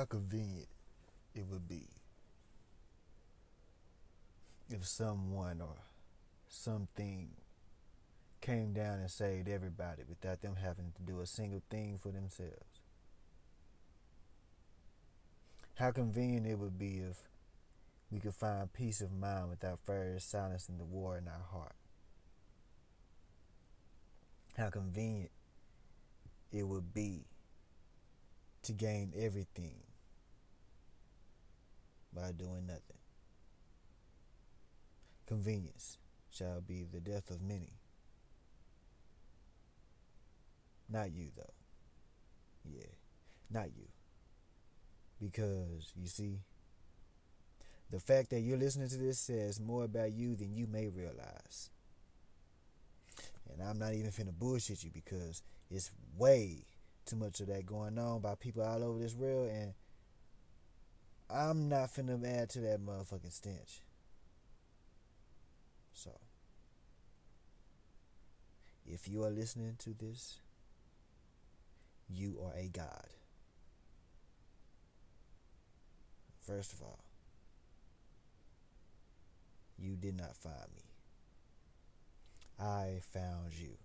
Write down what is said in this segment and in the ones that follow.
How convenient it would be if someone or something came down and saved everybody without them having to do a single thing for themselves. How convenient it would be if we could find peace of mind without first silencing the war in our heart. How convenient it would be to gain everything by doing nothing. Convenience shall be the death of many. Not you, though. Yeah, not you. Because, you see, the fact that you're listening to this says more about you than you may realize. And I'm not even finna bullshit you because it's way too much of that going on by people all over this world, and I'm not finna add to that motherfucking stench. So, if you are listening to this, you are a God. First of all, you did not find me. I found you.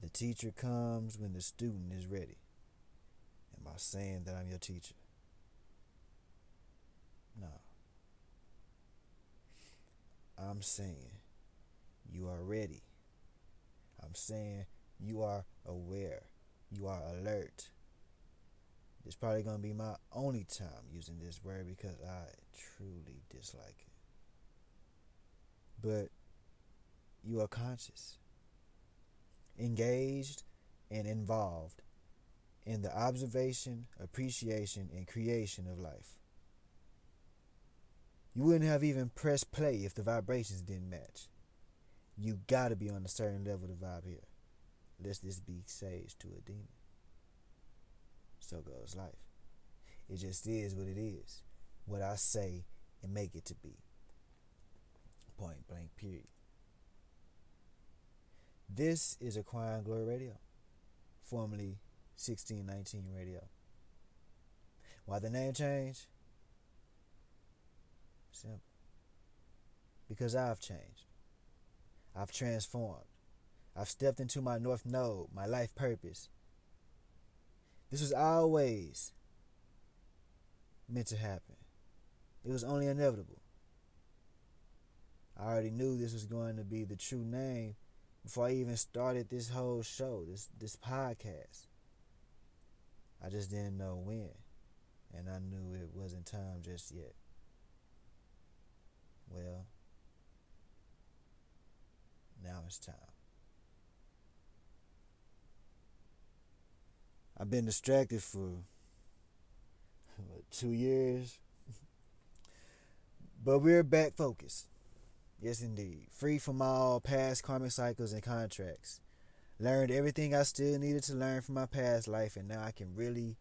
The teacher comes when the student is ready. Am I saying that I'm your teacher? No. I'm saying you are ready. I'm saying you are aware. You are alert. It's probably going to be my only time using this word because I truly dislike it. But you are conscious engaged, and involved in the observation, appreciation, and creation of life. You wouldn't have even pressed play if the vibrations didn't match. You gotta be on a certain level to vibe here, lest this be sage to a demon. So goes life. It just is what it is. What I say and make it to be. Point blank, period. This is Acquiring Glory Radio, formerly 1619 Radio. Why the name change? Simple. Because I've changed. I've transformed. I've stepped into my North Node, my life purpose. This was always meant to happen. It was only inevitable. I already knew this was going to be the true name before I even started this whole show, this this podcast. I just didn't know when. And I knew it wasn't time just yet. Well, now it's time. I've been distracted for what, two years. but we're back focused. Yes, indeed. Free from all past karmic cycles and contracts. Learned everything I still needed to learn from my past life, and now I can really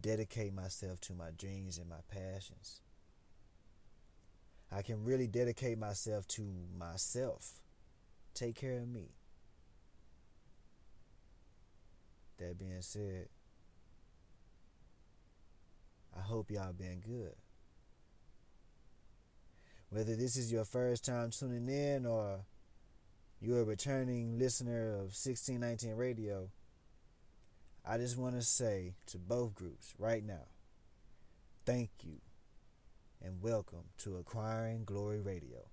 dedicate myself to my dreams and my passions. I can really dedicate myself to myself. Take care of me. That being said, I hope y'all been good. Whether this is your first time tuning in or you're a returning listener of 1619 Radio, I just want to say to both groups right now thank you and welcome to Acquiring Glory Radio.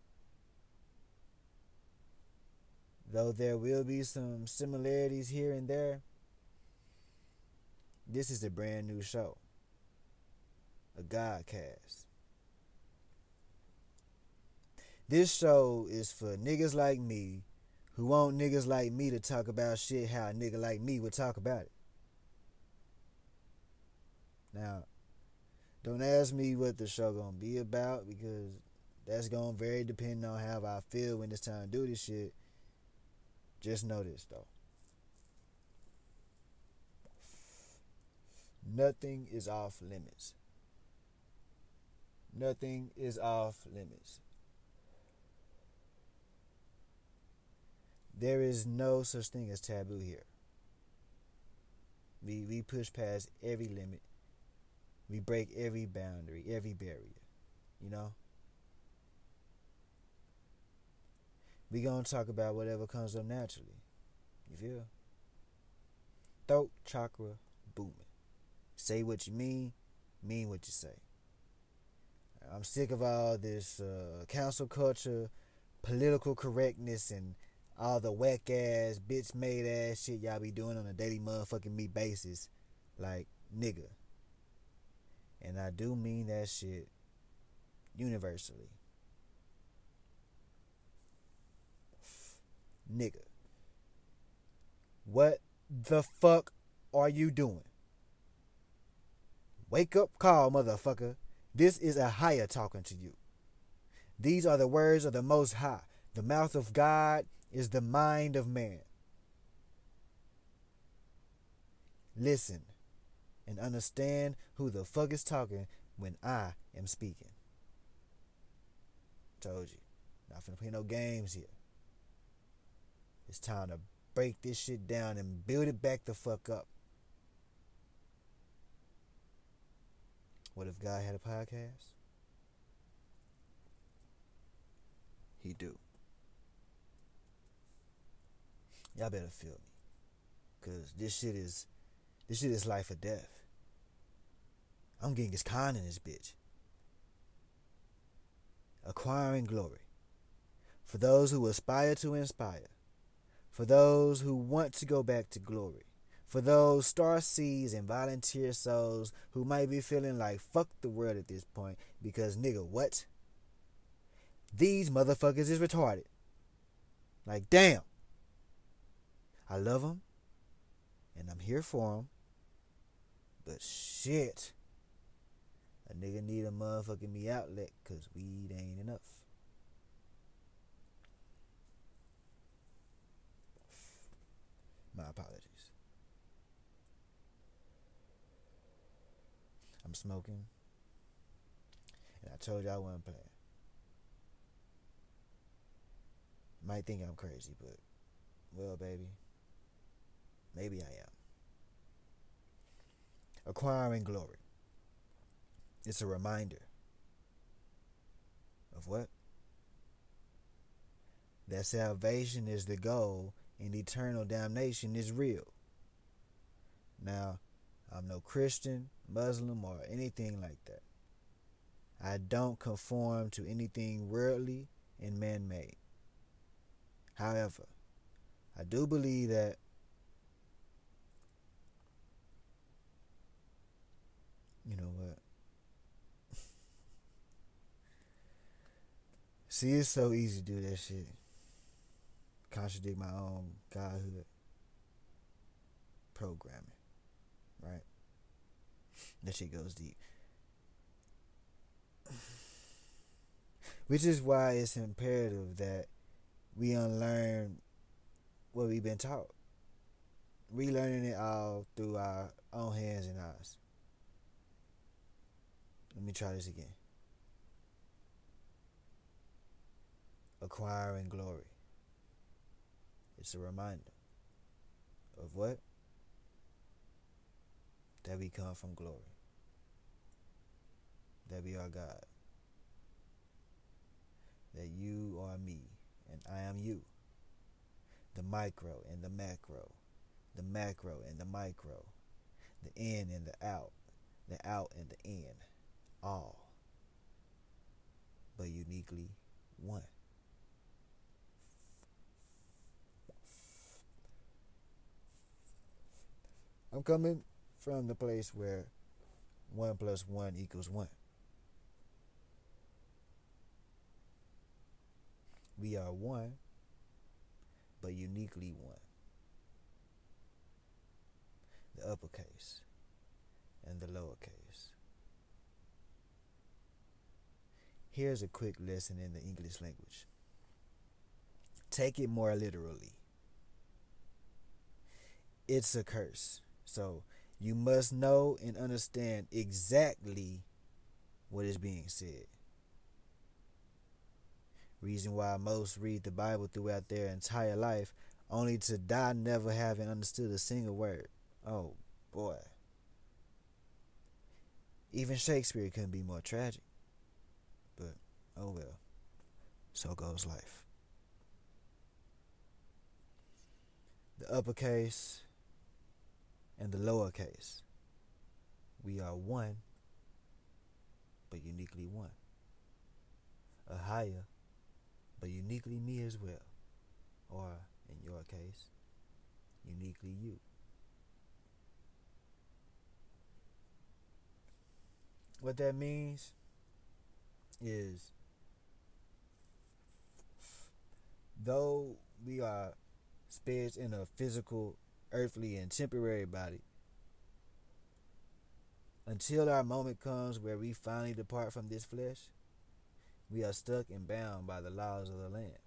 Though there will be some similarities here and there, this is a brand new show, a Godcast. This show is for niggas like me who want niggas like me to talk about shit how a nigga like me would talk about it. Now, don't ask me what the show gonna be about because that's gonna vary depending on how I feel when it's time to do this shit. Just know this though. Nothing is off limits. Nothing is off limits. There is no such thing as taboo here. We we push past every limit We break every boundary, every barrier. You know? We gonna talk about whatever comes up naturally. You feel? Throat chakra booming. Say what you mean, mean what you say. I'm sick of all this uh, cancel culture, political correctness, and all the whack ass, bitch made ass shit y'all be doing on a daily motherfucking me basis. Like, nigga. And I do mean that shit universally. Nigga. What the fuck are you doing? Wake up call, motherfucker. This is a higher talking to you. These are the words of the Most High. The mouth of God is the mind of man. Listen and understand who the fuck is talking when I am speaking. Told you. Not finna play no games here. It's time to break this shit down and build it back the fuck up. What if God had a podcast? He do. Y'all better feel me. Cause this shit is this shit is life or death. I'm getting his con in this bitch. Acquiring glory. For those who aspire to inspire. For those who want to go back to glory. For those star seeds and volunteer souls who might be feeling like fuck the world at this point because nigga, what? These motherfuckers is retarded. Like, damn. I love them and I'm here for them. But shit. A nigga need a motherfucking me outlet because weed ain't enough. My apologies. I'm smoking. And I told you I wasn't playing. Might think I'm crazy, but well, baby, maybe I am. Acquiring glory. It's a reminder of what? That salvation is the goal and eternal damnation is real. Now, I'm no Christian, Muslim, or anything like that. I don't conform to anything worldly and man made. However, I do believe that you know what? See, it's so easy to do that shit. Contradict my own godhood programming. Right? That shit goes deep. Which is why it's imperative that we unlearn what we've been taught. Relearning it all through our own hands and eyes. Let me try this again. Acquiring glory. It's a reminder of what? That we come from glory. That we are God. That you are me and I am you. The micro and the macro. The macro and the micro. The in and the out. The out and the in all, but uniquely one. I'm coming from the place where one plus one equals one. We are one, but uniquely one. The uppercase and the lowercase. Here's a quick lesson in the English language. Take it more literally. It's a curse. So you must know and understand exactly what is being said. Reason why most read the Bible throughout their entire life only to die never having understood a single word. Oh boy. Even Shakespeare couldn't be more tragic. But, oh well. So goes life. The uppercase and the lowercase. We are one, but uniquely one. A higher, but uniquely me as well. Or, in your case, uniquely you. What that means is though we are spirits in a physical, earthly, and temporary body, until our moment comes where we finally depart from this flesh, we are stuck and bound by the laws of the land,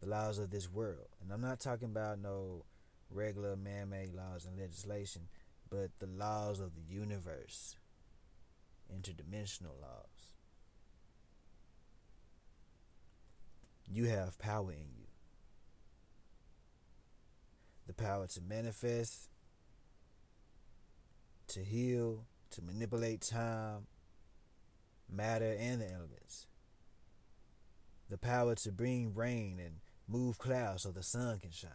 the laws of this world. And I'm not talking about no regular man made laws and legislation, but the laws of the universe, interdimensional laws. You have power in you. The power to manifest, to heal, to manipulate time, matter, and the elements. The power to bring rain and move clouds so the sun can shine.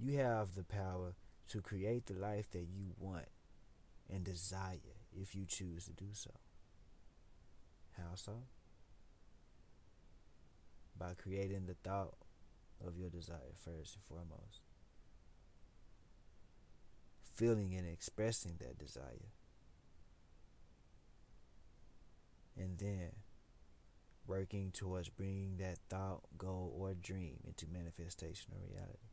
You have the power to create the life that you want and desire if you choose to do so. How so? by creating the thought of your desire first and foremost. Feeling and expressing that desire. And then working towards bringing that thought, goal, or dream into manifestation or reality.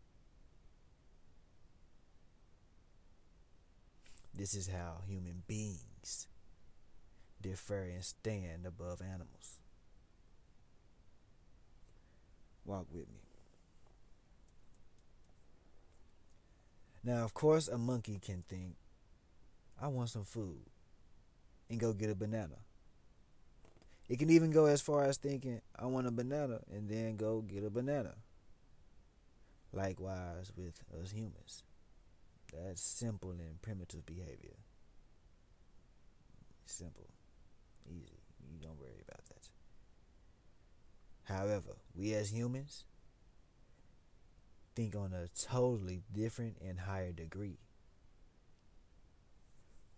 This is how human beings differ and stand above animals. Walk with me. Now, of course, a monkey can think, I want some food, and go get a banana. It can even go as far as thinking, I want a banana, and then go get a banana. Likewise with us humans. That's simple and primitive behavior. Simple. Easy. You don't worry about that. However, we as humans think on a totally different and higher degree.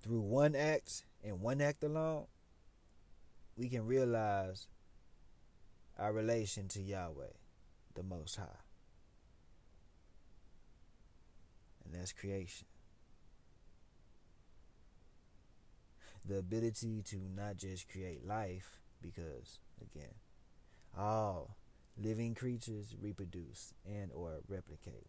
Through one act and one act alone, we can realize our relation to Yahweh, the Most High. And that's creation. The ability to not just create life, because, again, all living creatures reproduce and or replicate.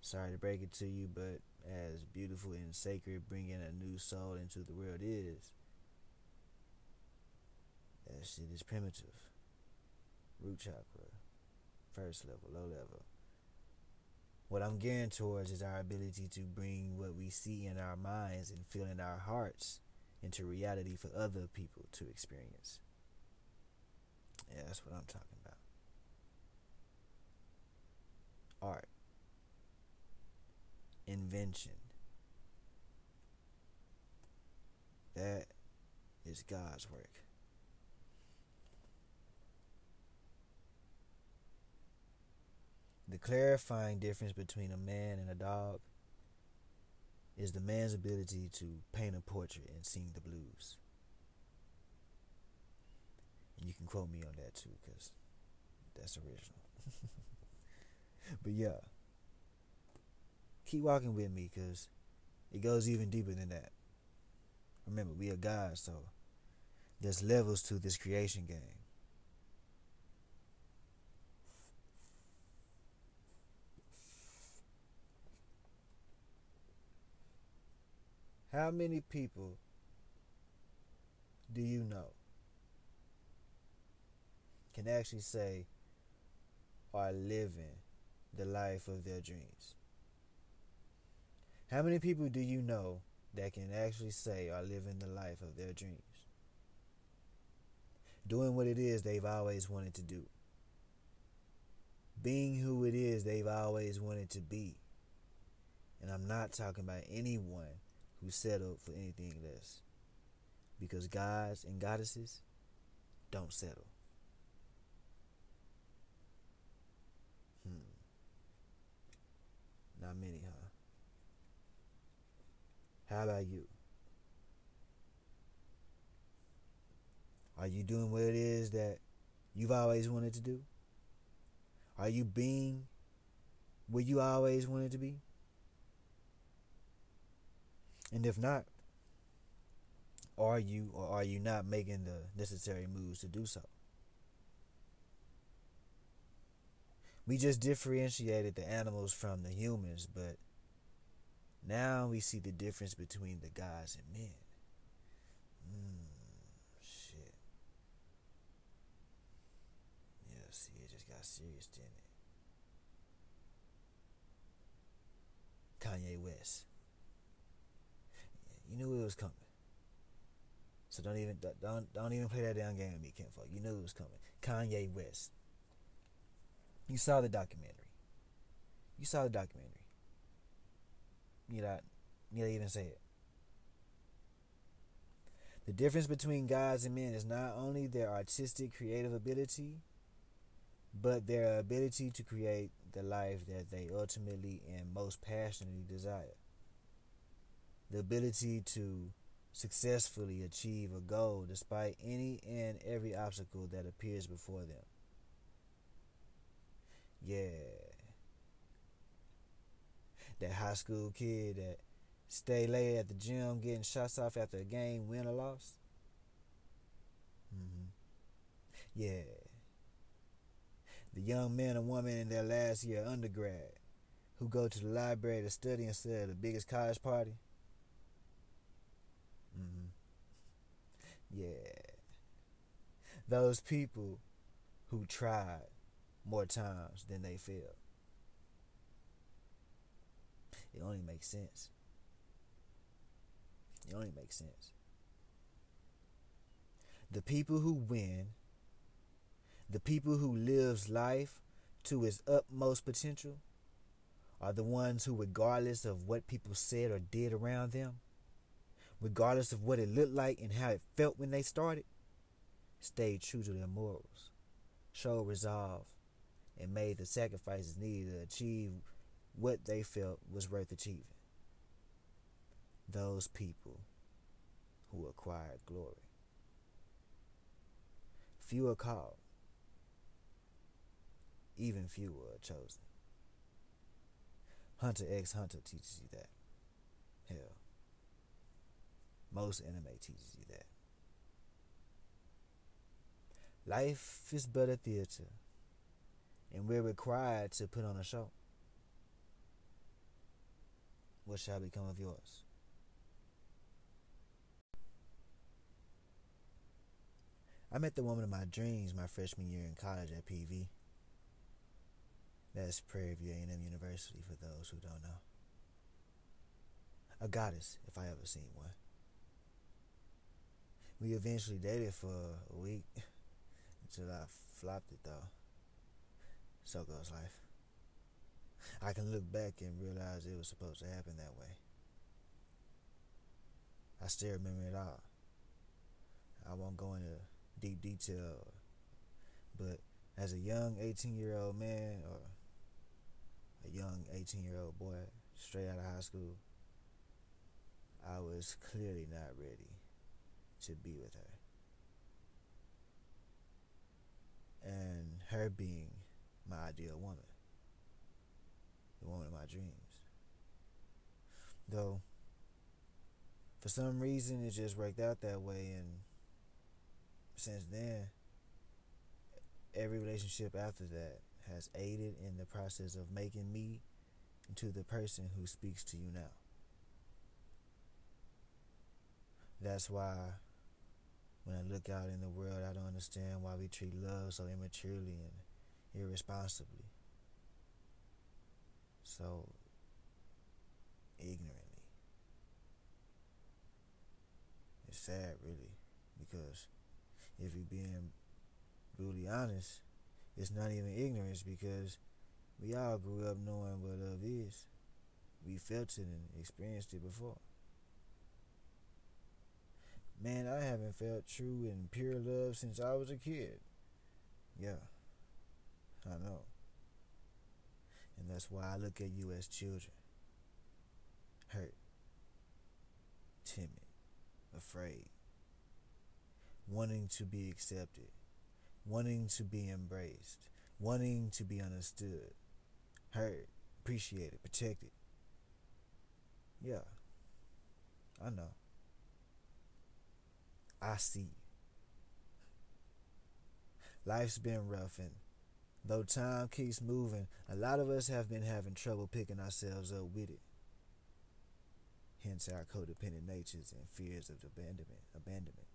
Sorry to break it to you, but as beautiful and sacred bringing a new soul into the world is, that shit is primitive. Root chakra, first level, low level. What I'm gearing towards is our ability to bring what we see in our minds and feel in our hearts into reality for other people to experience. Yeah, that's what I'm talking about. Art. Invention. That is God's work. The clarifying difference between a man and a dog is the man's ability to paint a portrait and sing the blues. And you can quote me on that too, because that's original. but yeah, keep walking with me, because it goes even deeper than that. Remember, we are God, so there's levels to this creation game. How many people do you know can actually say are living the life of their dreams? How many people do you know that can actually say are living the life of their dreams? Doing what it is they've always wanted to do. Being who it is they've always wanted to be. And I'm not talking about anyone who settle for anything less. Because gods and goddesses don't settle. Not many, huh? How about you? Are you doing what it is that you've always wanted to do? Are you being what you always wanted to be? And if not, are you or are you not making the necessary moves to do so? We just differentiated the animals from the humans, but now we see the difference between the gods and men. Mm, shit. Yeah, see, it just got serious, didn't it? Kanye West. You knew it was coming. So don't even don't don't even play that damn game with me, Kinfolk. You knew it was coming. Kanye West. You saw the documentary. You saw the documentary. You not need to even say it. The difference between gods and men is not only their artistic creative ability, but their ability to create the life that they ultimately and most passionately desire. The ability to successfully achieve a goal despite any and every obstacle that appears before them. Yeah. That high school kid that stay late at the gym getting shots off after a game, win or loss. Mm-hmm. Yeah. The young man or woman in their last year undergrad who go to the library to study instead of the biggest college party. Mm-hmm. Yeah. Those people who tried more times than they failed. It only makes sense. It only makes sense. The people who win, the people who lives life to its utmost potential, are the ones who, regardless of what people said or did around them, regardless of what it looked like and how it felt when they started, stayed true to their morals, showed resolve, and made the sacrifices needed to achieve what they felt was worth achieving. Those people who acquired glory. Few are called, even fewer are chosen. Hunter x Hunter teaches you that. Hell, most anime teaches you that. Life is but a theater and we're required to put on a show. What shall become of yours? I met the woman of my dreams my freshman year in college at PV. That's Prairie View A&M University for those who don't know. A goddess, if I ever seen one. We eventually dated for a week until I flopped it though. So goes life. I can look back and realize it was supposed to happen that way. I still remember it all. I won't go into deep detail, but as a young 18 year old man or a young 18 year old boy straight out of high school, I was clearly not ready to be with her. And her being my ideal woman, the woman of my dreams. Though, for some reason, it just worked out that way, and since then, every relationship after that has aided in the process of making me into the person who speaks to you now. That's why when I look out in the world, I don't understand why we treat love so immaturely and irresponsibly. So ignorantly. It's sad, really, because if you're being brutally honest, it's not even ignorance because we all grew up knowing what love is. We felt it and experienced it before. Man, I haven't felt true and pure love since I was a kid. Yeah, I know. And that's why I look at you as children. Hurt, timid, afraid, wanting to be accepted, wanting to be embraced, wanting to be understood, heard, appreciated, protected. Yeah, I know. I see. Life's been rough, and though time keeps moving, a lot of us have been having trouble picking ourselves up with it. Hence our codependent natures and fears of abandonment. Abandonment.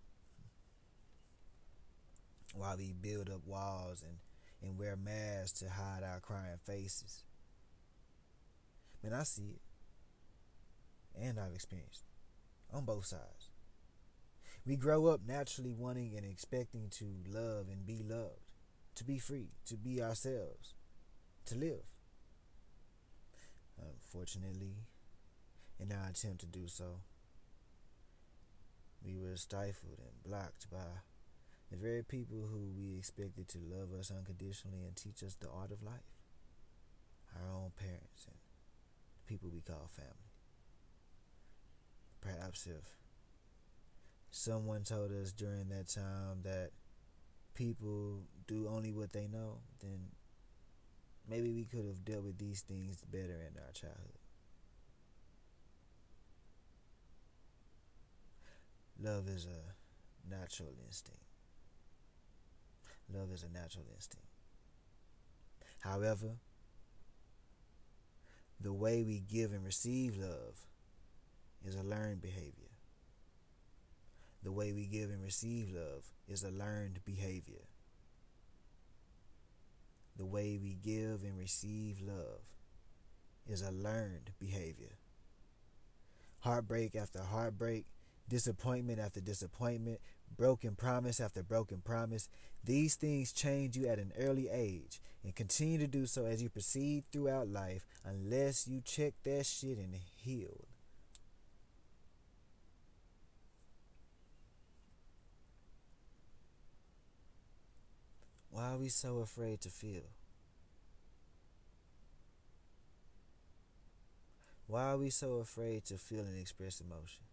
While we build up walls and, and wear masks to hide our crying faces. Man, I see it. And I've experienced it. On both sides. We grow up naturally wanting and expecting to love and be loved, to be free, to be ourselves, to live. Unfortunately, in our attempt to do so, we were stifled and blocked by the very people who we expected to love us unconditionally and teach us the art of life our own parents and the people we call family. Perhaps if someone told us during that time that people do only what they know, then maybe we could have dealt with these things better in our childhood. Love is a natural instinct. Love is a natural instinct. However, the way we give and receive love is a learned behavior. The way we give and receive love is a learned behavior. The way we give and receive love is a learned behavior. Heartbreak after heartbreak, disappointment after disappointment, broken promise after broken promise, these things change you at an early age and continue to do so as you proceed throughout life unless you check that shit and heal. Why are we so afraid to feel? Why are we so afraid to feel and express emotion?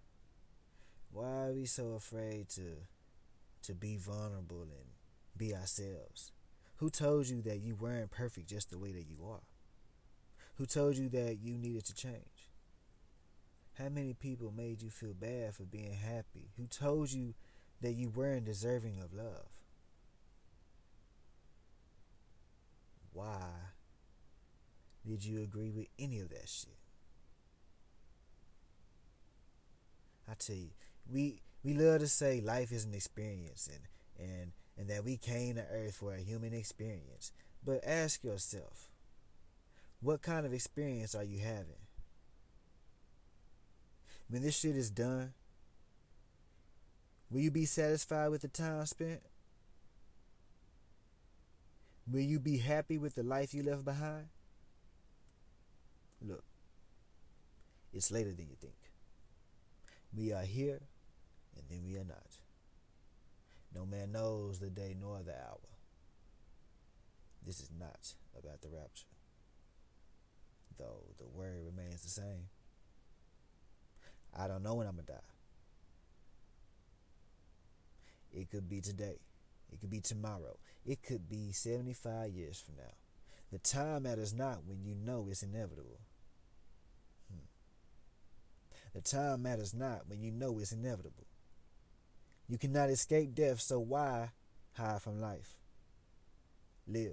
Why are we so afraid to to be vulnerable and be ourselves? Who told you that you weren't perfect just the way that you are? Who told you that you needed to change? How many people made you feel bad for being happy? Who told you that you weren't deserving of love? Why did you agree with any of that shit? I tell you, we we love to say life is an experience and and and that we came to earth for a human experience. But ask yourself, what kind of experience are you having? When this shit is done, will you be satisfied with the time spent? Will you be happy with the life you left behind? Look, it's later than you think. We are here, and then we are not. No man knows the day nor the hour. This is not about the rapture, though the word remains the same. I don't know when I'm going to die. It could be today. It could be tomorrow. It could be 75 years from now. The time matters not when you know it's inevitable. Hmm. The time matters not when you know it's inevitable. You cannot escape death, so why hide from life? Live,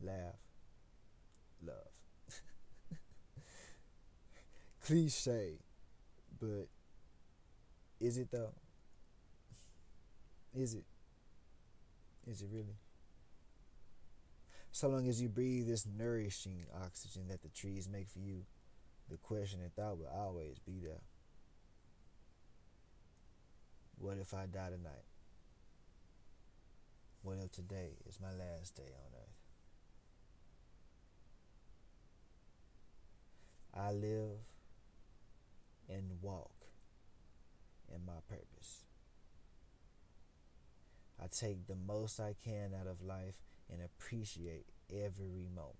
laugh, love. Cliche, but is it though? Is it? Is it really? So long as you breathe this nourishing oxygen that the trees make for you, the question and thought will always be there. What if I die tonight? What if today is my last day on earth? I live and walk in my purpose. I take the most I can out of life and appreciate every moment.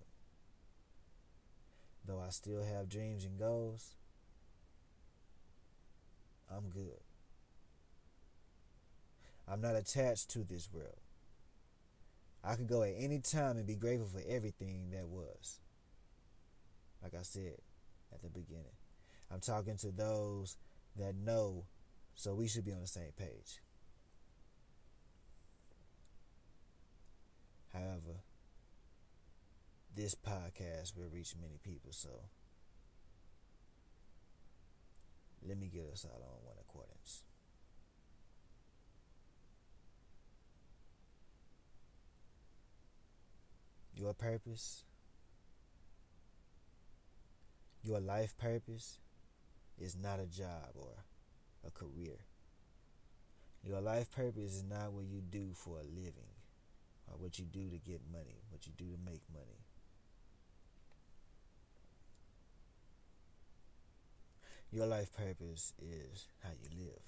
Though I still have dreams and goals, I'm good. I'm not attached to this world. I could go at any time and be grateful for everything that was. Like I said at the beginning, I'm talking to those that know, so we should be on the same page. However, this podcast will reach many people, so let me get us out on one accordance. Your purpose, your life purpose is not a job or a career. Your life purpose is not what you do for a living or what you do to get money, what you do to make money. Your life purpose is how you live,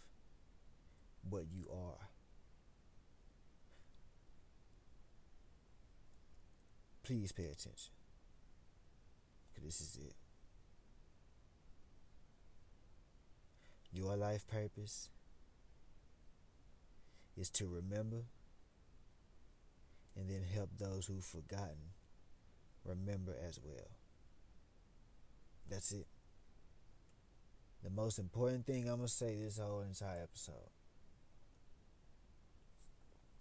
what you are. Please pay attention. Because this is it. Your life purpose is to remember and then help those who've forgotten remember as well. That's it. The most important thing I'm going to say this whole entire episode.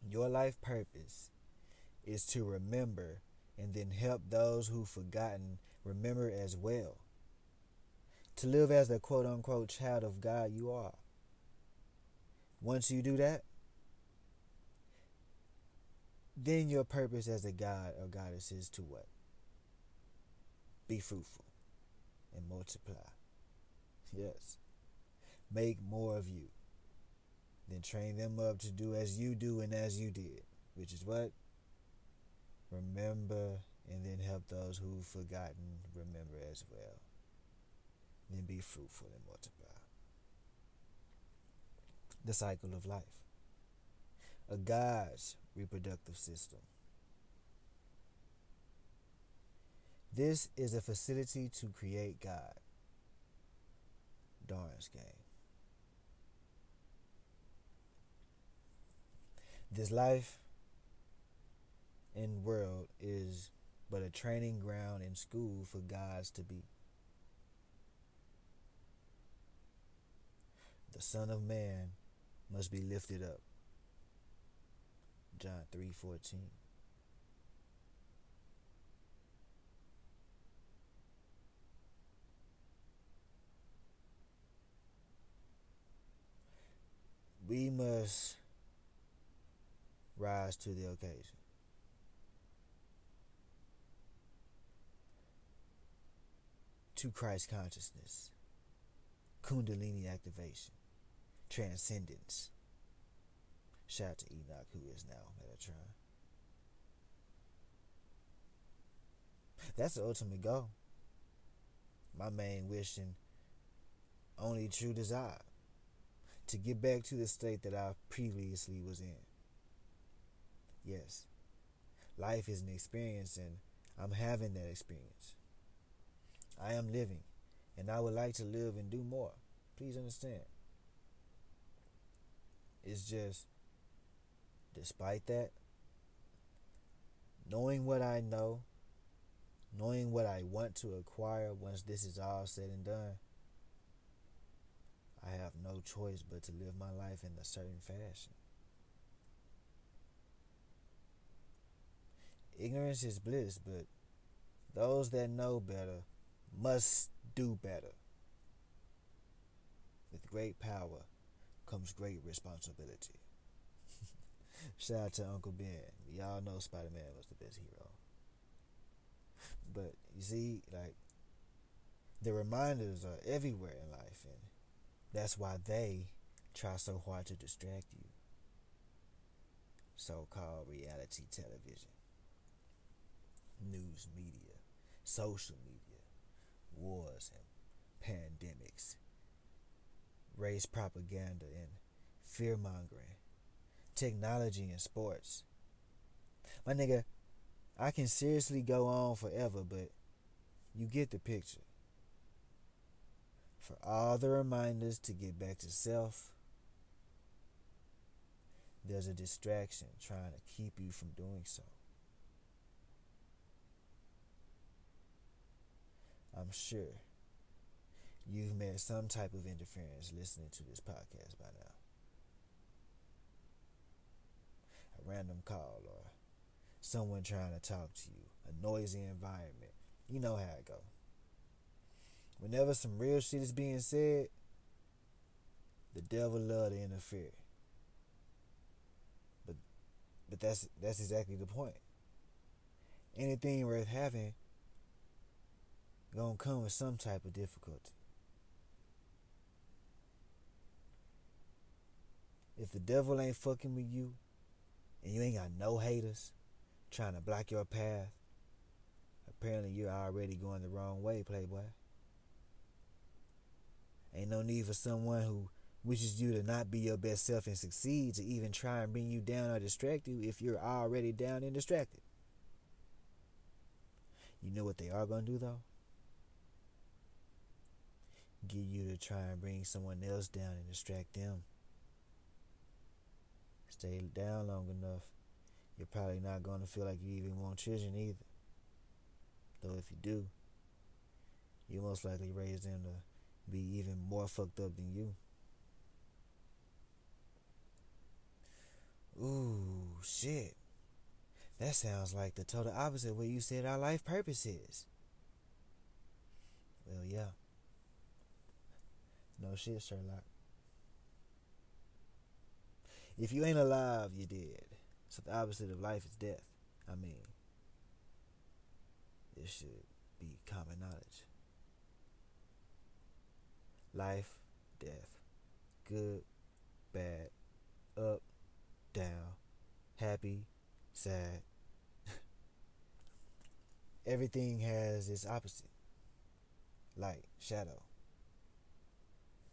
Your life purpose is to remember and then help those who've forgotten remember as well. To live as the quote unquote child of God you are. Once you do that, then your purpose as a god or goddess is to what? Be fruitful and multiply. Yes. Make more of you. Then train them up to do as you do and as you did. Which is what? Remember and then help those who've forgotten remember as well. Then be fruitful and multiply. The cycle of life. A God's reproductive system. This is a facility to create God. Darn's game. This life and world is but a training ground and school for gods to be. The Son of Man must be lifted up. John 3:14. We must rise to the occasion. To Christ consciousness, Kundalini activation, transcendence. Shout out to Enoch, who is now Metatron. That's the ultimate goal. My main wish and only true desire to get back to the state that I previously was in. Yes, life is an experience, and I'm having that experience. I am living, and I would like to live and do more. Please understand. It's just Despite that, knowing what I know, knowing what I want to acquire once this is all said and done, I have no choice but to live my life in a certain fashion. Ignorance is bliss, but those that know better must do better. With great power comes great responsibility. Shout out to Uncle Ben. Y'all know Spider Man was the best hero. But you see, like the reminders are everywhere in life, and that's why they try so hard to distract you. So called reality television, news media, social media, wars and pandemics, race propaganda, and fear mongering technology and sports. My nigga, I can seriously go on forever, but you get the picture. For all the reminders to get back to self, there's a distraction trying to keep you from doing so. I'm sure you've met some type of interference listening to this podcast by now. A random call or someone trying to talk to you, a noisy environment. You know how it go. Whenever some real shit is being said, the devil love to interfere. But but that's that's exactly the point. Anything worth having gonna come with some type of difficulty. If the devil ain't fucking with you and you ain't got no haters trying to block your path, apparently you're already going the wrong way, Playboy. Ain't no need for someone who wishes you to not be your best self and succeed to even try and bring you down or distract you if you're already down and distracted. You know what they are going to do though? Get you to try and bring someone else down and distract them. Stay down long enough, you're probably not going to feel like you even want children either. Though if you do, you most likely raise them to be even more fucked up than you. Ooh, shit. That sounds like the total opposite of what you said our life purpose is. Well, yeah. No shit, Sherlock. If you ain't alive, you're dead. So the opposite of life is death. I mean, this should be common knowledge. Life, death, good, bad, up, down, happy, sad. Everything has its opposite light, shadow,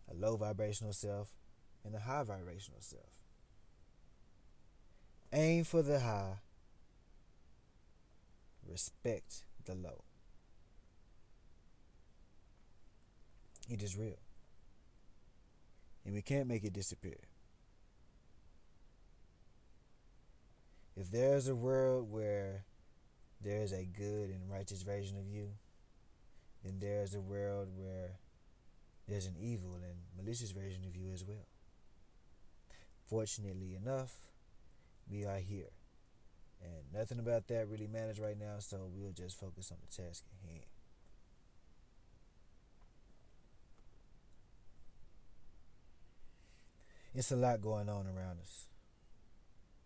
a low vibrational self, and a high vibrational self. Aim for the high, respect the low. It is real. And we can't make it disappear. If there's a world where there is a good and righteous version of you, then there's a world where there's an evil and malicious version of you as well. Fortunately enough, we are here. And nothing about that really matters right now, so we'll just focus on the task at hand. It's a lot going on around us.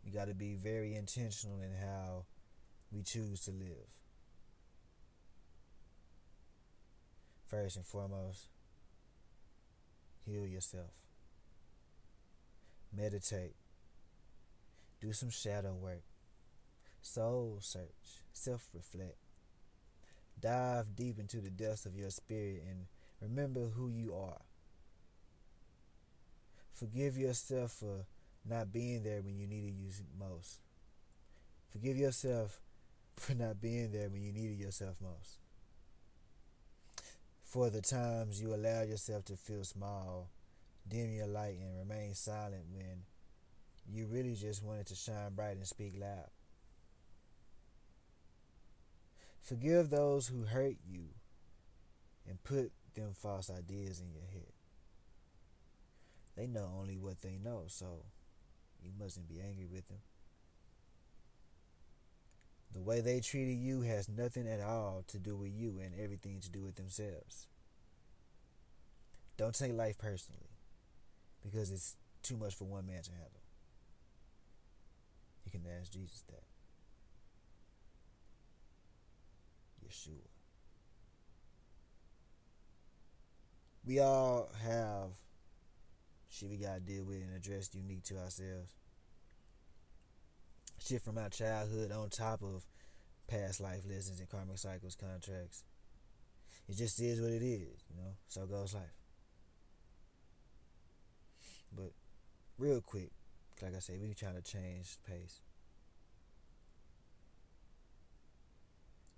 We got to be very intentional in how we choose to live. First and foremost, heal yourself. Meditate. Do some shadow work. Soul search. Self reflect. Dive deep into the depths of your spirit and remember who you are. Forgive yourself for not being there when you needed you most. Forgive yourself for not being there when you needed yourself most. For the times you allowed yourself to feel small, dim your light, and remain silent when you really just wanted to shine bright and speak loud. Forgive those who hurt you and put them false ideas in your head. They know only what they know, so you mustn't be angry with them. The way they treated you has nothing at all to do with you and everything to do with themselves. Don't take life personally because it's too much for one man to handle. You can ask Jesus that. Yeshua. We all have shit we gotta deal with and address unique to ourselves. Shit from our childhood on top of past life lessons and karmic cycles contracts. It just is what it is, you know. So goes life. But real quick, like I said, we trying to change pace.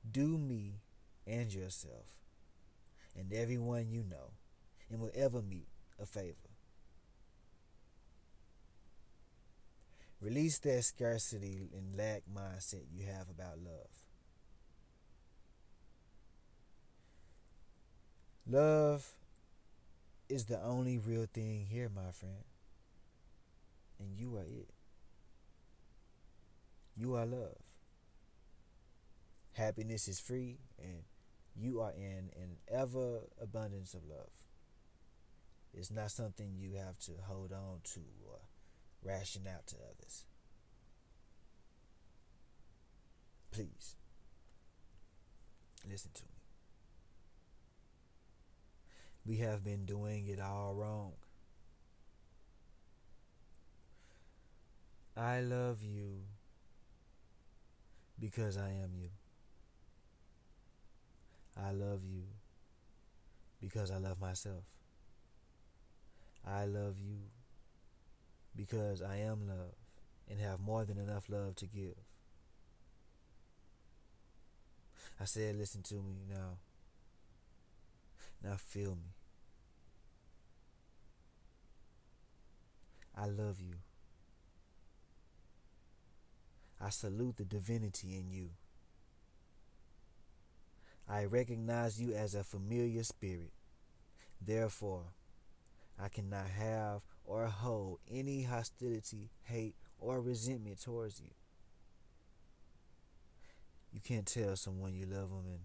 Do me and yourself and everyone you know and will ever meet a favor. Release that scarcity and lack mindset you have about love. Love is the only real thing here, my friend. And you are it. You are love. Happiness is free, and you are in an ever abundance of love. It's not something you have to hold on to or ration out to others. Please, listen to me. We have been doing it all wrong. I love you because I am you. I love you because I love myself. I love you because I am love and have more than enough love to give. I said, listen to me now. Now feel me. I love you. I salute the divinity in you. I recognize you as a familiar spirit. Therefore, I cannot have or hold any hostility, hate, or resentment towards you. You can't tell someone you love them and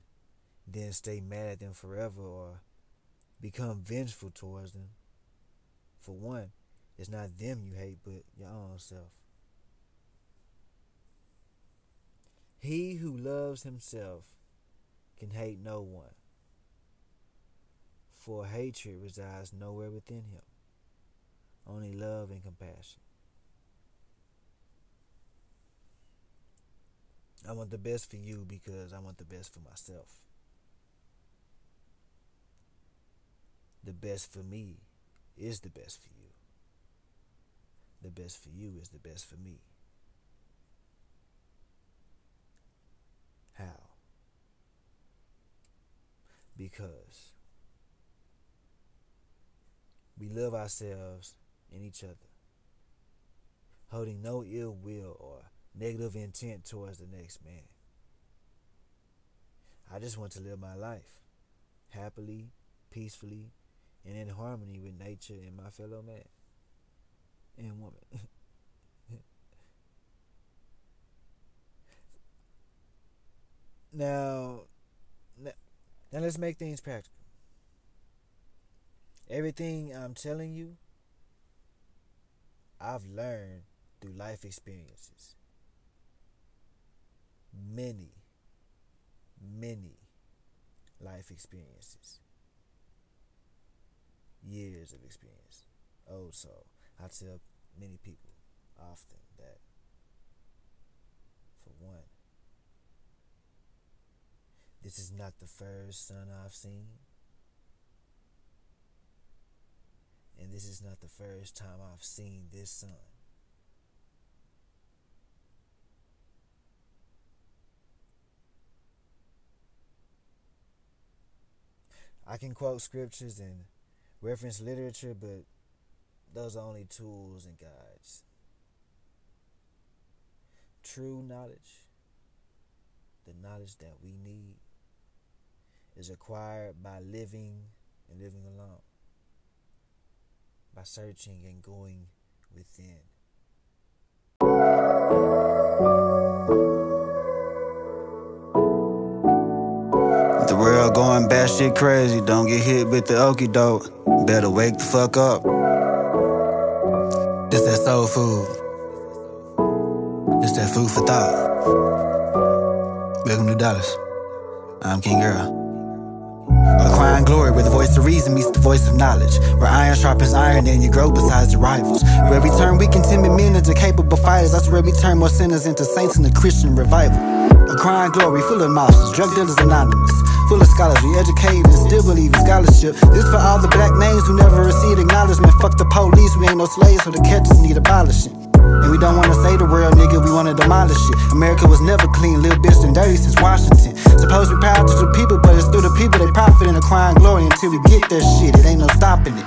then stay mad at them forever or become vengeful towards them. For one, it's not them you hate, but your own self. He who loves himself can hate no one, for hatred resides nowhere within him, only love and compassion. I want the best for you because I want the best for myself. The best for me is the best for you. The best for you is the best for me. How? Because we love ourselves and each other, holding no ill will or negative intent towards the next man. I just want to live my life happily, peacefully, and in harmony with nature and my fellow man and woman. now, now, let's make things practical. Everything I'm telling you, I've learned through life experiences. Many, many life experiences years of experience. Oh, so I tell many people often that, for one, this is not the first sun I've seen. And this is not the first time I've seen this sun. I can quote scriptures and reference literature, but those are only tools and guides. True knowledge, the knowledge that we need, is acquired by living and living alone, by searching and going within. The world going batshit crazy, don't get hit with the okie doke. Better wake the fuck up. This that soul food. This that food for thought. Welcome to Dallas. I'm King Girl. Acquiring glory where the voice of reason meets the voice of knowledge. Where iron sharpens iron and you grow besides the rivals. Where we turn and timid men into capable fighters. That's where we turn more sinners into saints in the Christian revival. Acquiring glory full of monsters, drug dealers anonymous. Full of scholars, we educated and still believe in scholarship. This for all the black names who never received acknowledgement. Fuck the police, we ain't no slaves, so the catches need abolishing. And we don't wanna say the world, nigga, we wanna demolish it. America was never clean, little bitch and dirty since Washington. Supposed to be proud to the people, but it's through the people they profit in the crying glory until we get that shit. It ain't no stopping it.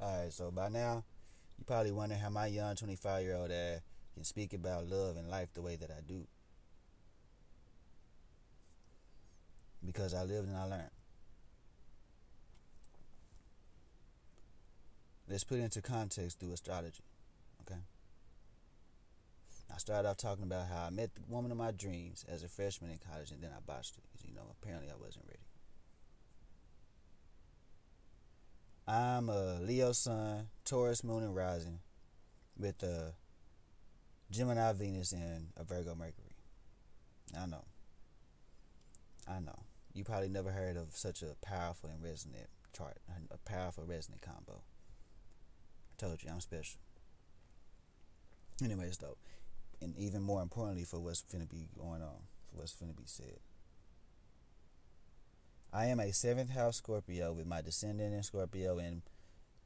Alright, so by now, you probably wondering how my young 25 year old ass can speak about love and life the way that I do. Because I lived and I learned. Let's put into context through astrology. Okay? I started off talking about how I met the woman of my dreams as a freshman in college and then I botched it you know, apparently I wasn't ready. I'm a Leo Sun, Taurus Moon and Rising, with a Gemini Venus and a Virgo Mercury. I know. I know. You probably never heard of such a powerful and resonant chart, a powerful resonant combo. I told you I'm special. Anyways, though, and even more importantly for what's going to be going on, for what's going to be said. I am a seventh house Scorpio with my descendant in Scorpio and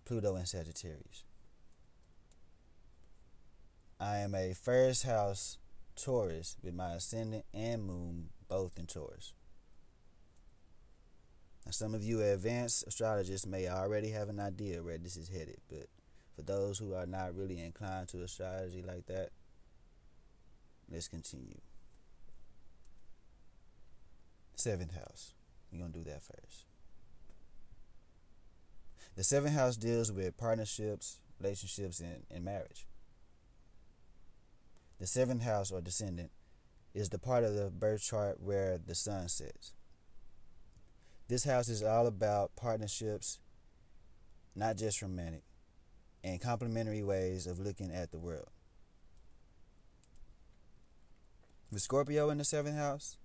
Pluto in Sagittarius. I am a first house Taurus with my ascendant and moon both in Taurus. Now, some of you advanced astrologists may already have an idea where this is headed, but for those who are not really inclined to astrology like that, let's continue. Seventh house. We're going to do that first. The seventh house deals with partnerships, relationships, and, and marriage. The seventh house or descendant is the part of the birth chart where the sun sets. This house is all about partnerships, not just romantic, and complementary ways of looking at the world. With Scorpio in the seventh house,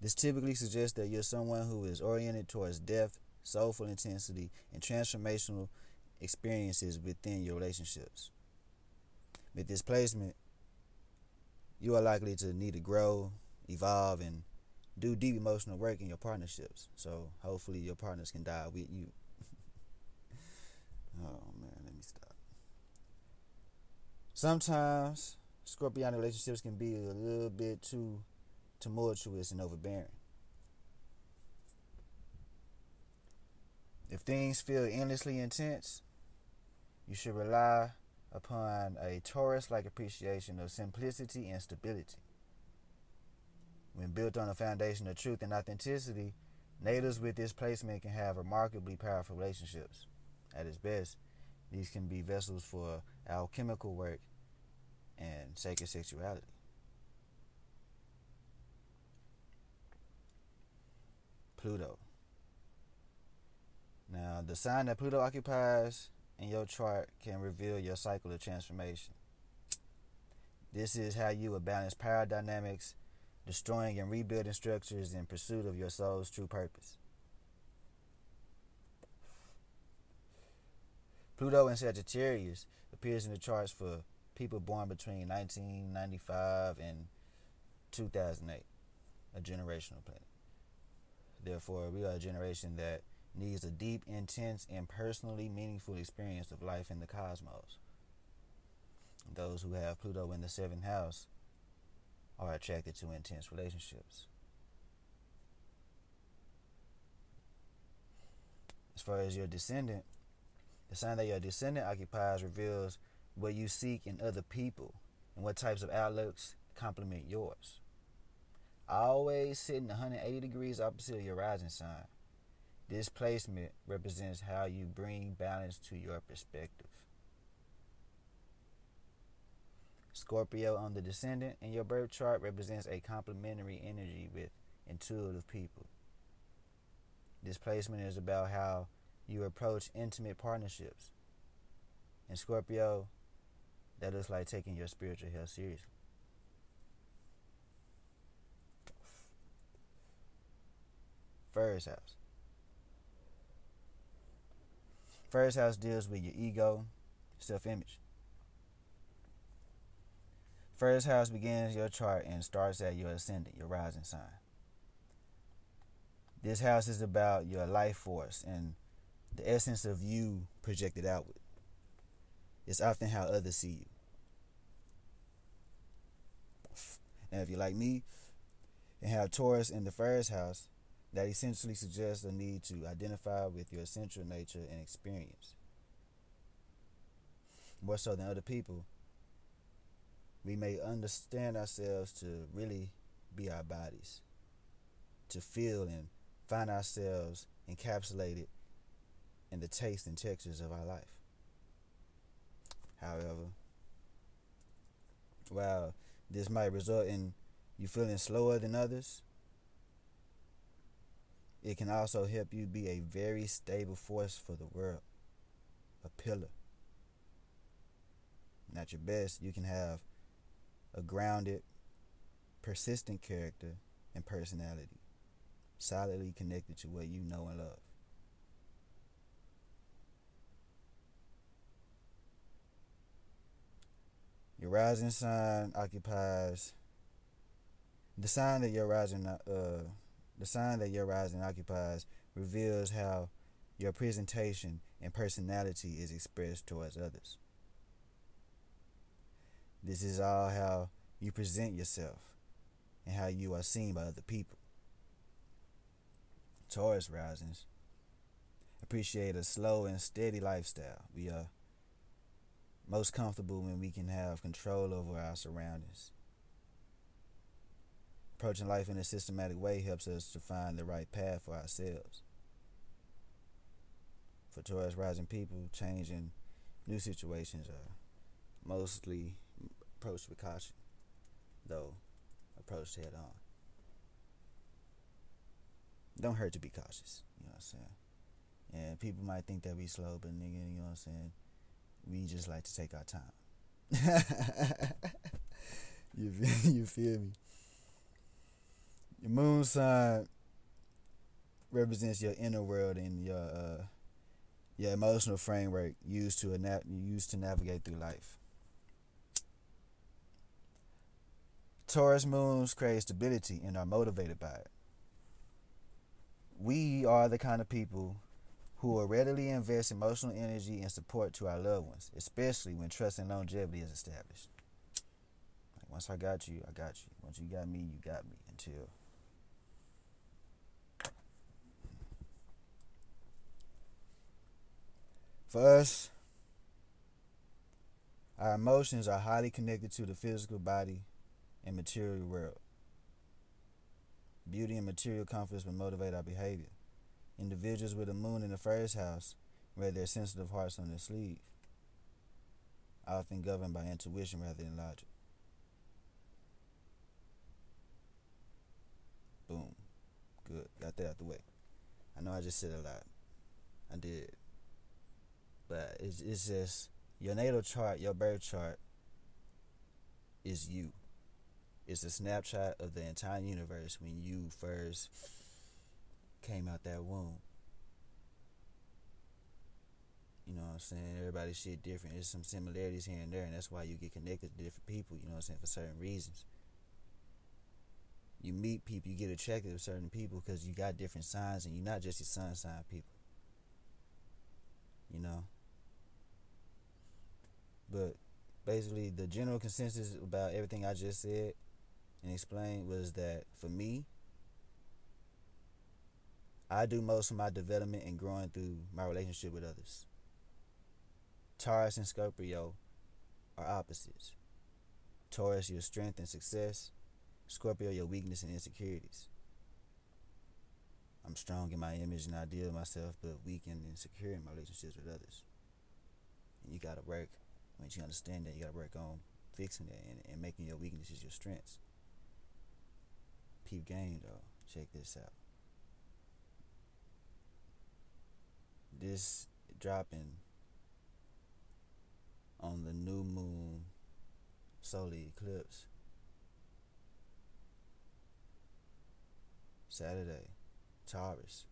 this typically suggests that you're someone who is oriented towards depth, soulful intensity, and transformational experiences within your relationships. With this placement, you are likely to need to grow, evolve, and do deep emotional work in your partnerships. So hopefully your partners can die with you. oh man, let me stop. Sometimes Scorpionic relationships can be a little bit too tumultuous and overbearing. If things feel endlessly intense, you should rely upon a Taurus like appreciation of simplicity and stability. When built on a foundation of truth and authenticity, natives with this placement can have remarkably powerful relationships. At its best, these can be vessels for alchemical work and sacred sexuality. Pluto. Now, the sign that Pluto occupies in your chart can reveal your cycle of transformation. This is how you will balance power dynamics, destroying and rebuilding structures in pursuit of your soul's true purpose. Pluto in Sagittarius appears in the charts for people born between 1995 and 2008, a generational planet. Therefore, we are a generation that needs a deep, intense, and personally meaningful experience of life in the cosmos. Those who have Pluto in the seventh house are attracted to intense relationships. As far as your descendant, the sign that your descendant occupies reveals what you seek in other people and what types of outlooks complement yours always sitting 180 degrees opposite of your rising sign. This placement represents how you bring balance to your perspective. Scorpio on the descendant in your birth chart represents a complementary energy with intuitive people. This placement is about how you approach intimate partnerships. In Scorpio, that looks like taking your spiritual health seriously. First house. First house deals with your ego, self image. First house begins your chart and starts at your ascendant, your rising sign. This house is about your life force and the essence of you projected outward. it's often how others see you. Now, if you're like me and have Taurus in the first house, that essentially suggests a need to identify with your essential nature and experience. More so than other people, we may understand ourselves to really be our bodies, to feel and find ourselves encapsulated in the taste and textures of our life. However, while this might result in you feeling slower than others, it can also help you be a very stable force for the world, a pillar. And at your best, you can have a grounded, persistent character and personality, solidly connected to what you know and love. Your rising sign occupies the sign that your rising uh the sign that your rising occupies reveals how your presentation and personality is expressed towards others. This is all how you present yourself and how you are seen by other people. Taurus risings appreciate a slow and steady lifestyle. We are most comfortable when we can have control over our surroundings. Approaching life in a systematic way helps us to find the right path for ourselves. For Taurus rising people, changing new situations are mostly approached with caution, though approached head on. Don't hurt to be cautious, you know what I'm saying? And people might think that we slow, but nigga, you know what I'm saying? We just like to take our time. you feel, you feel me? Your moon sign represents your inner world and your uh, your emotional framework used to adapt, used to navigate through life. Taurus moons create stability and are motivated by it. We are the kind of people who will readily invest emotional energy and support to our loved ones, especially when trust and longevity is established. Like once I got you, I got you. Once you got me, you got me. Until for us, our emotions are highly connected to the physical body and material world. Beauty and material comforts will motivate our behavior. Individuals with a moon in the first house wear their sensitive hearts on their sleeve, often governed by intuition rather than logic. Boom. Good. Got that out the way. I know I just said a lot. I did. But it's, it's just your natal chart, your birth chart is you. It's a snapshot of the entire universe when you first came out that womb. You know what I'm saying? Everybody's shit different. There's some similarities here and there, and that's why you get connected to different people, you know what I'm saying, for certain reasons. You meet people, you get attracted to certain people because you got different signs, and you're not just your sun sign people. You know? But basically, the general consensus about everything I just said and explained was that for me, I do most of my development and growing through my relationship with others. Taurus and Scorpio are opposites. Taurus, your strength and success. Scorpio, your weakness and insecurities. I'm strong in my image and idea of myself, but weak and insecure in my relationships with others. And you gotta work. Once you understand that, you gotta work on fixing that and, and making your weaknesses your strengths. Peep game though. Check this out. This dropping on the new moon solar eclipse Saturday, Taurus.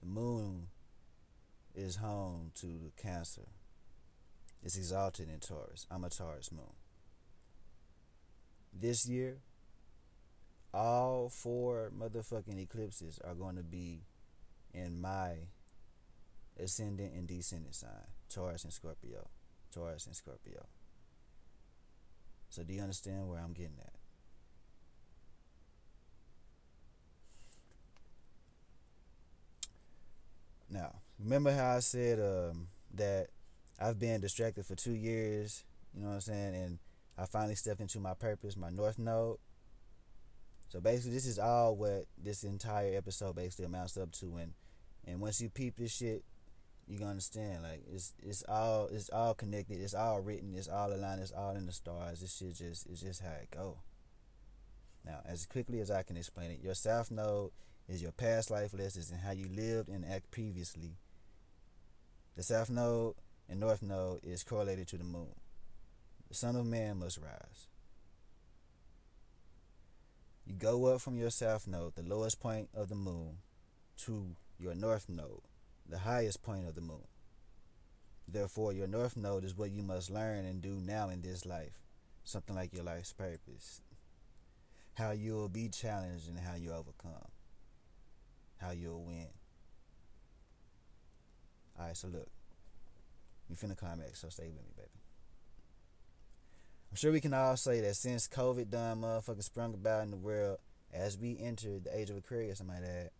The moon is home to the Cancer. It's exalted in Taurus. I'm a Taurus moon. This year, all four motherfucking eclipses are going to be in my ascendant and descendant sign, Taurus and Scorpio. Taurus and Scorpio. So do you understand where I'm getting at? Now, remember how I said um, that I've been distracted for two years, you know what I'm saying? And I finally stepped into my purpose, my North Node. So basically, this is all what this entire episode basically amounts up to. And and once you peep this shit, you gonna understand. Like it's it's all it's all connected. It's all written. It's all aligned. It's all in the stars. This shit just it's just how it go. Now, as quickly as I can explain it, your South Node is your past life lessons and how you lived and act previously. The South Node and North Node is correlated to the moon. The Son of Man must rise. You go up from your South Node, the lowest point of the moon, to your North Node, the highest point of the moon. Therefore, your North Node is what you must learn and do now in this life. Something like your life's purpose. How you will be challenged and how you overcome how you'll win. Alright, so look. We finna climax, so stay with me, baby. I'm sure we can all say that since COVID done motherfucking sprung about in the world as we entered the age of Aquarius, I might add.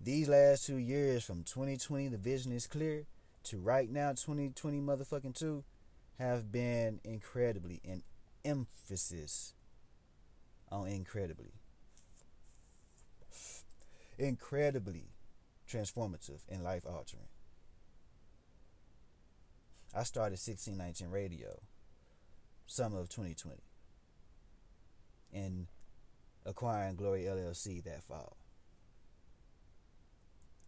These last two years from 2020, the vision is clear, to right now, 2020 motherfucking two, have been incredibly, an emphasis on incredibly incredibly transformative and life altering. I started 1619 Radio summer of 2020 and acquiring Glory LLC that fall.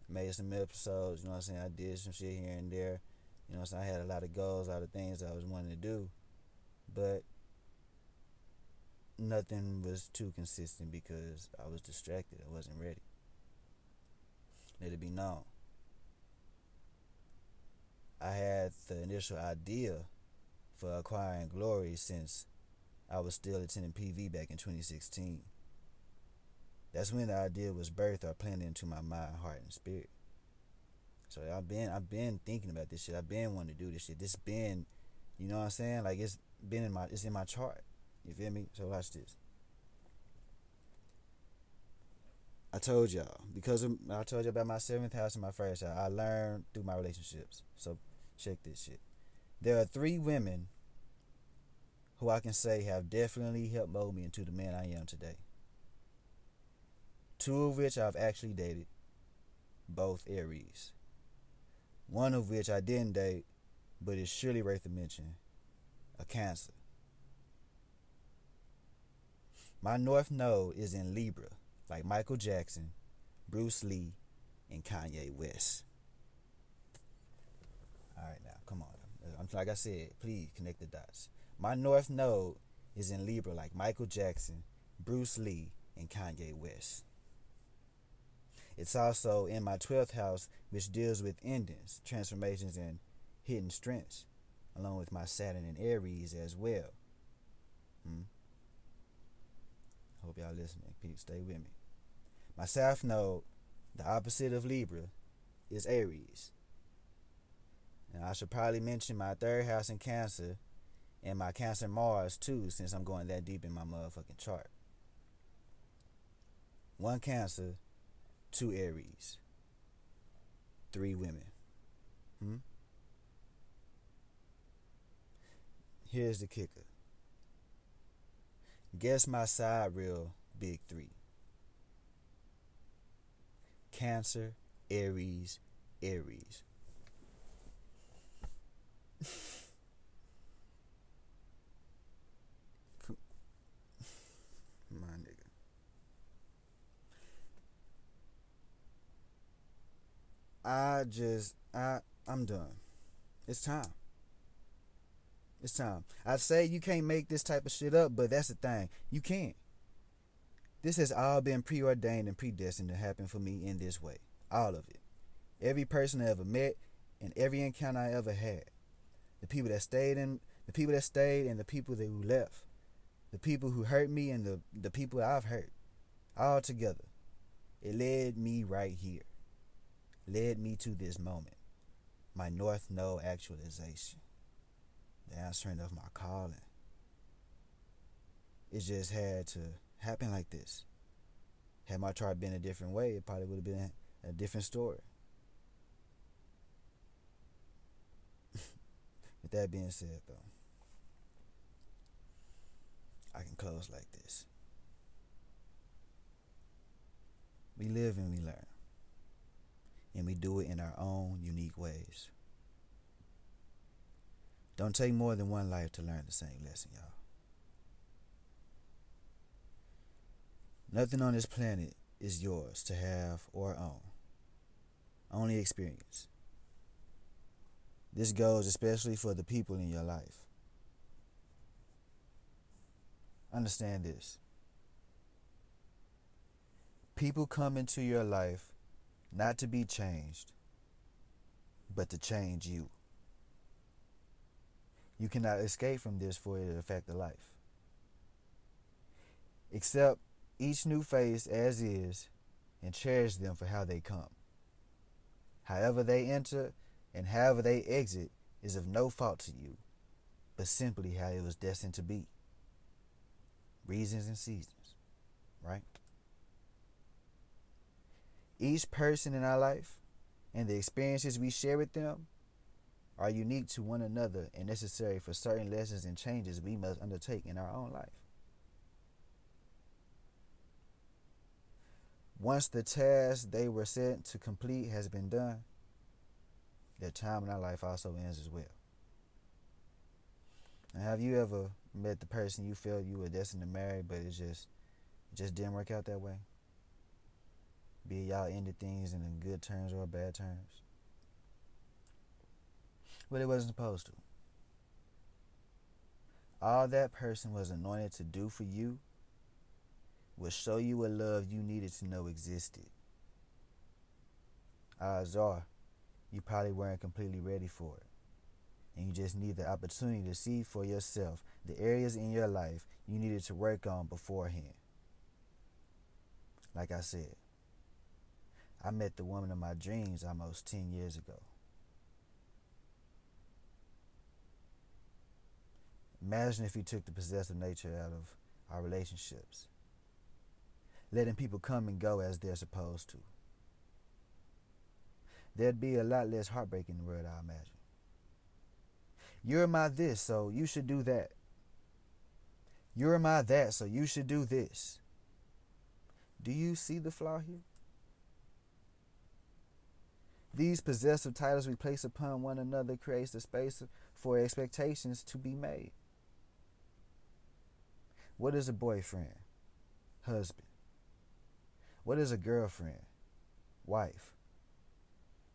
Made some episodes, you know what I'm saying? I did some shit here and there. You know what I'm saying? I had a lot of goals, a lot of things I was wanting to do. But nothing was too consistent because I was distracted. I wasn't ready. Let it be known. I had the initial idea for acquiring glory since I was still attending PV back in 2016. That's when the idea was birthed or planted into my mind, heart, and spirit. So I've been I've been thinking about this shit. I've been wanting to do this shit. This been, you know what I'm saying? Like it's been in my it's in my chart. You feel me? So watch this. I told y'all because of, I told you about my seventh house and my first house. I learned through my relationships. So check this shit. There are three women who I can say have definitely helped mold me into the man I am today. Two of which I've actually dated, both Aries. One of which I didn't date, but is surely worth a mention, a Cancer. My North Node is in Libra like Michael Jackson, Bruce Lee, and Kanye West. All right, now come on. I'm like I said, please connect the dots. My North Node is in Libra, like Michael Jackson, Bruce Lee, and Kanye West. It's also in my 12th house, which deals with endings, transformations, and hidden strengths, along with my Saturn and Aries as well. Hmm? Hope y'all listening. Peace. Stay with me. My South Node, the opposite of Libra, is Aries. And I should probably mention my third house in Cancer and my Cancer Mars too, since I'm going that deep in my motherfucking chart. One Cancer, two Aries, three women. Hmm? Here's the kicker. Guess my sidereal big three. Cancer, Aries, Aries. My nigga. I just I I'm done. It's time. It's time. I say you can't make this type of shit up, but that's the thing. You can't. This has all been preordained and predestined to happen for me in this way. All of it. Every person I ever met and every encounter I ever had. The people that stayed in the people that stayed and the people that who left. The people who hurt me and the, the people I've hurt. All together. It led me right here. Led me to this moment. my North Node actualization, the answering of my calling. It just had to happen like this. Had my chart been a different way, it probably would have been a different story. With that being said, though, I can close like this. We live and we learn. And we do it in our own unique ways. Don't take more than one life to learn the same lesson, y'all. Nothing on this planet is yours to have or own. Only experience. This goes especially for the people in your life. Understand this. People come into your life not to be changed, but to change you. You cannot escape from this for it to affect the life. Accept each new face as is and cherish them for how they come. However they enter and however they exit is of no fault to you, but simply how it was destined to be. Reasons and seasons, right? Each person in our life and the experiences we share with them are unique to one another and necessary for certain lessons and changes we must undertake in our own life. Once the task they were sent to complete has been done, their time in our life also ends as well. And have you ever met the person you felt you were destined to marry, but it just it just didn't work out that way? Be y'all ended things in good terms or bad terms. But it wasn't supposed to. All that person was anointed to do for you will show you a love you needed to know existed. Odds are, you probably weren't completely ready for it. And you just need the opportunity to see for yourself the areas in your life you needed to work on beforehand. Like I said, I met the woman of my dreams almost 10 years ago. Imagine if you took the possessive nature out of our relationships letting people come and go as they're supposed to. There'd be a lot less heartbreak in the world, I imagine. You're my this, so you should do that. You're my that, so you should do this. Do you see the flaw here? These possessive titles we place upon one another creates the space for expectations to be made. What is a boyfriend? Husband? What is a girlfriend? Wife.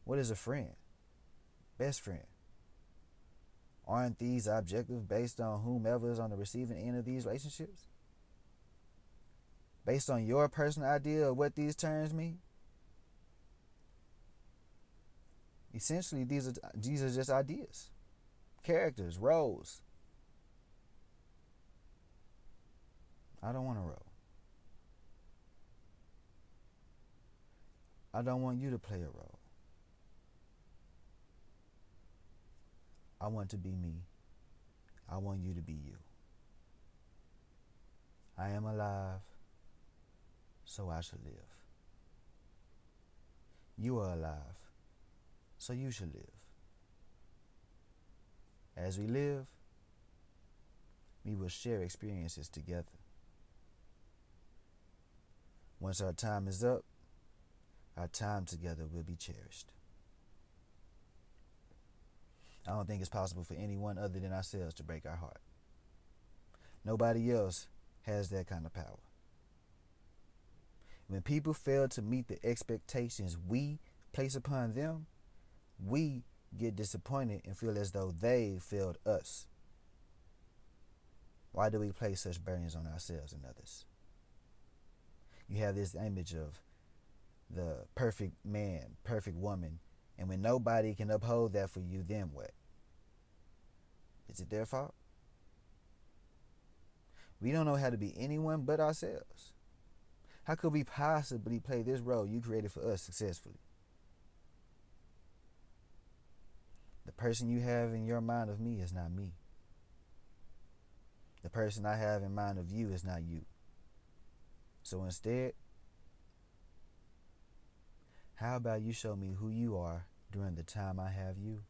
What is a friend? Best friend. Aren't these objective based on whomever is on the receiving end of these relationships? Based on your personal idea of what these terms mean? Essentially, these are these are just ideas, characters, roles. I don't want a role. I don't want you to play a role. I want to be me. I want you to be you. I am alive, so I should live. You are alive, so you should live. As we live, we will share experiences together. Once our time is up, our time together will be cherished. I don't think it's possible for anyone other than ourselves to break our heart. Nobody else has that kind of power. When people fail to meet the expectations we place upon them, we get disappointed and feel as though they failed us. Why do we place such burdens on ourselves and others? You have this image of the perfect man, perfect woman, and when nobody can uphold that for you, then what? Is it their fault? We don't know how to be anyone but ourselves. How could we possibly play this role you created for us successfully? Person you have in your mind of me is not me. The person I have in mind of you is not you. So instead, how about you show me who you are during the time I have you,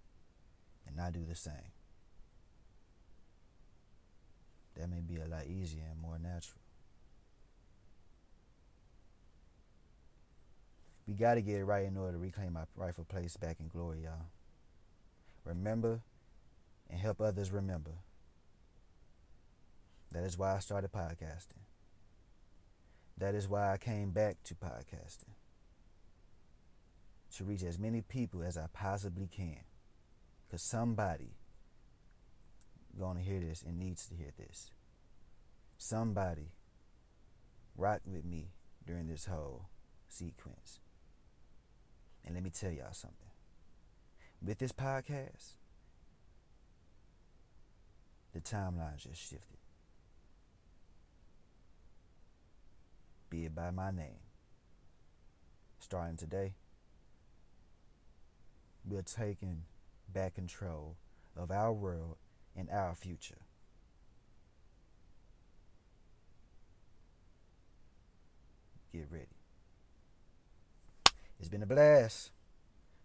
and I do the same? That may be a lot easier and more natural. We got to get it right in order to reclaim our rightful place back in glory, y'all. Remember and help others remember. That is why I started podcasting. That is why I came back to podcasting. To reach as many people as I possibly can. Because somebody going to hear this and needs to hear this. Somebody rocked with me during this whole sequence. And let me tell y'all something. With this podcast, the timeline just shifted. Be it by my name. Starting today, we're taking back control of our world and our future. Get ready. It's been a blast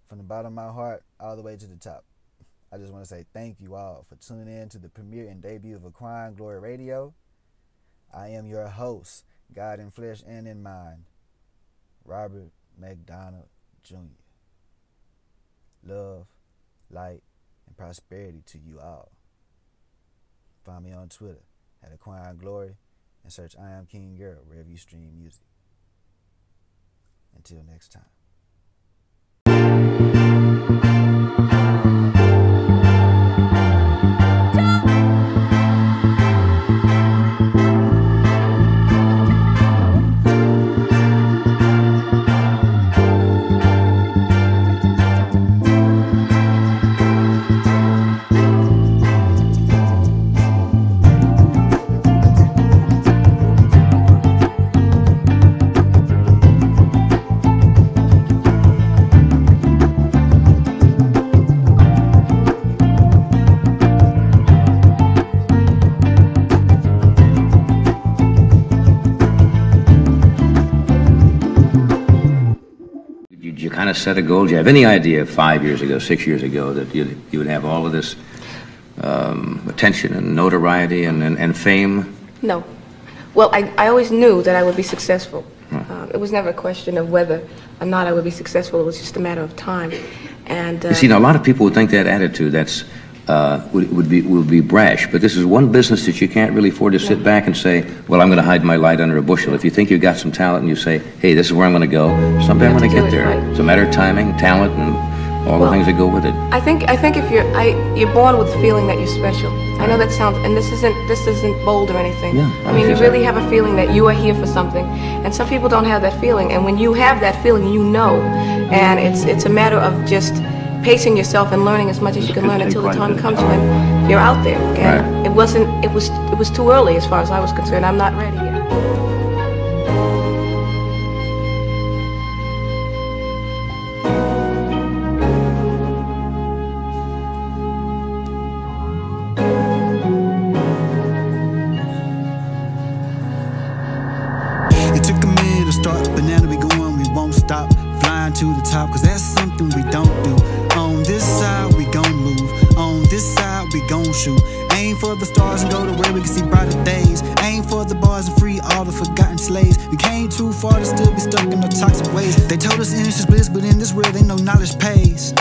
from the bottom of my heart all the way to the top. I just want to say thank you all for tuning in to the premiere and debut of Acquiring Glory Radio. I am your host, God in flesh and in mind, Robert McDonald Jr. Love, light, and prosperity to you all. Find me on Twitter at Acquiring Glory and search I Am King Girl wherever you stream music. Until next time. Of set a goal? Do you have any idea five years ago, six years ago, that you, you would have all of this um, attention and notoriety and, and, and, fame? No. Well, I, I always knew that I would be successful. Uh, it was never a question of whether or not I would be successful. It was just a matter of time. And uh, you see, now a lot of people would think that attitude that's uh, would, would, be would be brash. But this is one business that you can't really afford to sit back and say, "Well, I'm going to hide my light under a bushel." If you think you've got some talent and you say, "Hey, this is where I'm going to go," someday I'm going to get there. Right. It's a matter of timing, talent, and all well, the things that go with it. I think I think if you're I, you're born with the feeling that you're special. I know that sounds, and this isn't this isn't bold or anything. Yeah, I mean, you really have a feeling that you are here for something, and some people don't have that feeling. And when you have that feeling, you know, and it's it's a matter of just pacing yourself and learning as much as you can learn until the time comes when you're out there. And right. it wasn't. It was. It was too early as far as I was concerned. I'm not ready knowledge pays.